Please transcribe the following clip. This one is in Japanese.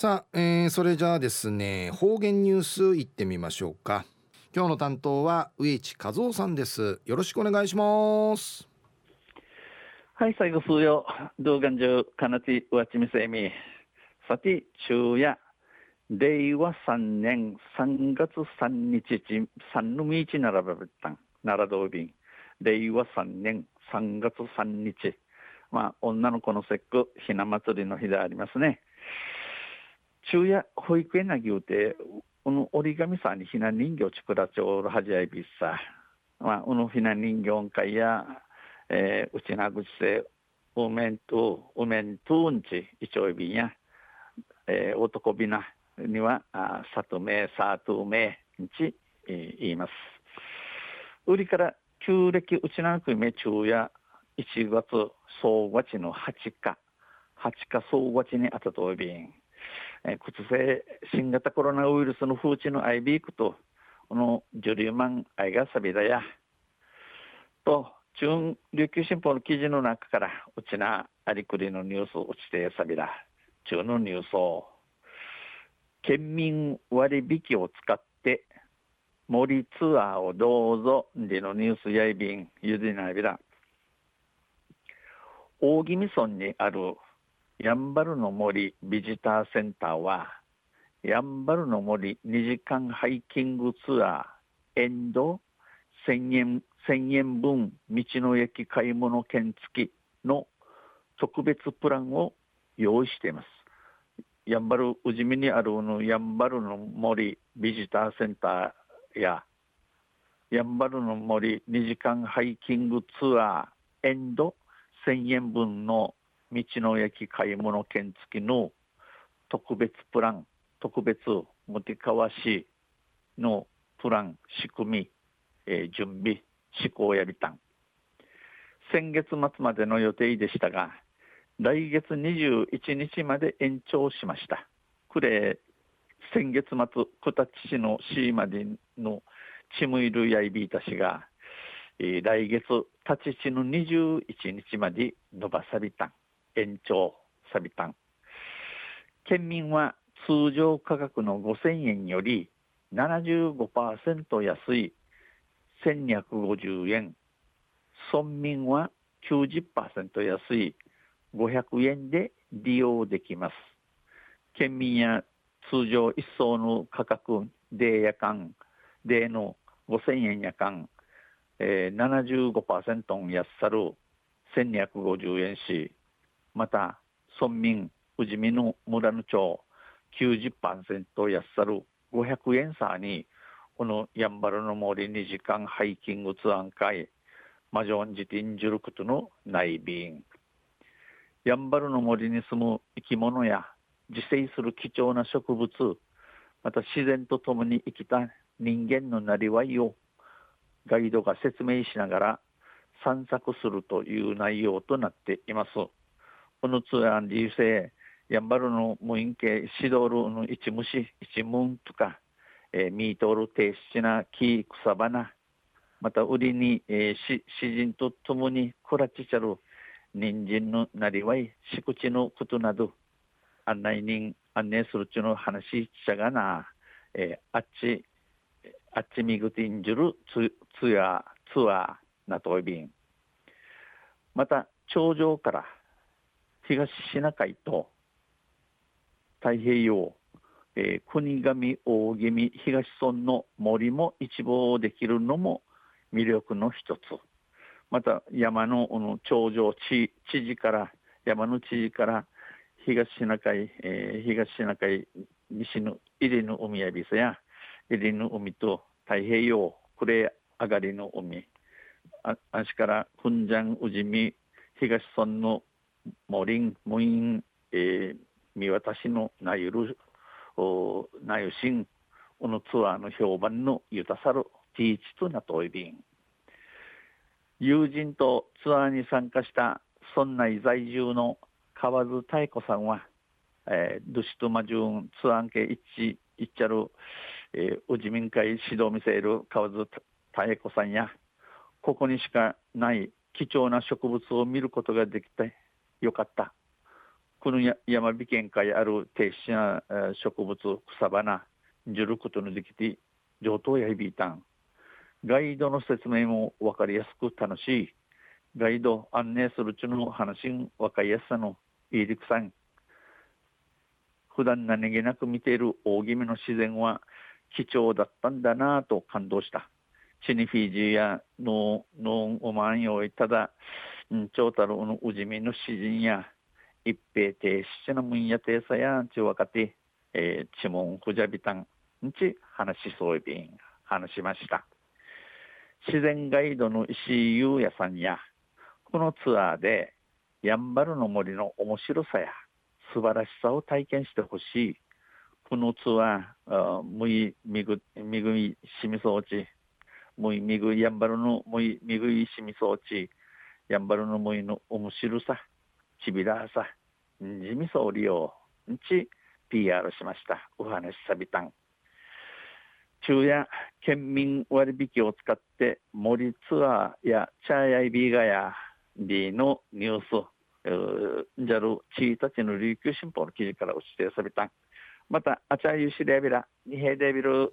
さあ、えー、それじゃあですね方言ニュースいってみましょうか。今日の担当は植地和夫さんです。よろしくお願いします。はい最後数曜動画上かなてわちみ。せみさて昼夜。令和三年。三月三日三の道ならばったん。奈良道便令和三年。三月三日。まあ女の子の節句ひな祭りの日でありますね。昼夜保育園なぎうて、この折り紙さんにひな人形ちくらちょうるはじあいびっさ。まあ、このひな人形会や、えー、うちなぐちせ、うめんと、うめんとうんち、いちょいびんや、えー、男びなには、あさとめ、さとめんち、えー、言います。売りから旧暦うちなくめ昼夜1月総合地の8日、8日総合地にあたとびん。えー、靴性新型コロナウイルスの風知のアイビークと、このジュリューマンアイガサビだや、と、中琉球新報の記事の中から、うちなありくりのニュースをちてさびだ、中のニュースを、県民割引を使って森ツアーをどうぞでのニュースやいびんゆずなびら大宜味村にあるやんばるの森ビジターセンターは、やんばるの森2時間ハイキングツアー、エンド1000円 ,1000 円分道の駅買い物券付きの特別プランを用意しています。やんばる宇治美にあるのやんばるの森ビジターセンターややんばるの森2時間ハイキングツアーエンド1000円分の道の駅買い物券付きの特別プラン、特別持てかわしのプラン、仕組み、えー、準備、施行やびたん。先月末までの予定でしたが、来月21日まで延長しました。くれ、先月末、九立市の市までのチムイルヤイビータ氏が、えー、来月、立ち市の21日まで伸ばされたん。延長サビタン県民は通常価格の5000円より75%安い1250円。村民は90%安い500円で利用できます。県民や通常一層の価格でやかんでの5000円やかん、えー、75%安さる1250円しまた村民富士見の村の町90%安さる500円差にこのやんばるの森2時間ハイキングツアー会マジョンジティンジュルクトの内便やんばるの森に住む生き物や自生する貴重な植物また自然と共に生きた人間のなりわいをガイドが説明しながら散策するという内容となっています。このツアー流星やんばるの無印系シドルの一虫一文とか、えー、ミートル低質な木草花また売りに、えー、詩人とともに暮らちちゃる人参のなりわい敷地のことなど案内人案内するちの話しちゃがな、えー、あっちあっちみぐてんじゅるツツアーツアーなといびん。また頂上から東シナ海と太平洋、えー、国神大宜味東村の森も一望できるのも魅力の一つ。また山の頂上地知事から山の知事から東シナ海、えー、東シナ海西の入りの海やびさや入りの海と太平洋暮れ上がりの海あ足から訓山宇治美東村のモリン、ムイン、えー、見渡しのなゆる、おなゆしん、このツアーの評判のゆたさるティーチとなといびん。友人とツアーに参加した村内在住の河津妙子さんは、えー、ドゥシトマジュンツアー系一致、一ちゃる、えー、自民会指導見せる河津妙子さんや、ここにしかない貴重な植物を見ることができてよかった。この山火県会ある低地な植物草花じることのできて上等や響いたん。ガイドの説明も分かりやすく楽しい。ガイド案内するちの話ん分かりやすさのいいりくさん。普段何気なく見ている大気味の自然は貴重だったんだなぁと感動した。チニフィジーやノーノンオマンヨイただ長太郎のうじみの詩人や一平亭七の分野亭さやちわかて、えー、ちもんふじゃびたんち話しそういびん話しました。自然ガイドの石井優也さんやこのツアーでやんばるの森の面白さや素晴らしさを体験してほしい。このツアーむいみぐみぐいしみそうちむいみぐいやんばるのむいみぐいしみそうちやんばるのむいの面白さちびらさんじみそうりよんち PR しました。お話さびたん。昼夜県民割引を使って森ツアーやチャーヤイビーガヤビーのニュースじゃるチーたちの琉球新報の記事からお指定されたん。またあちゃゆしレビラ二平デビル。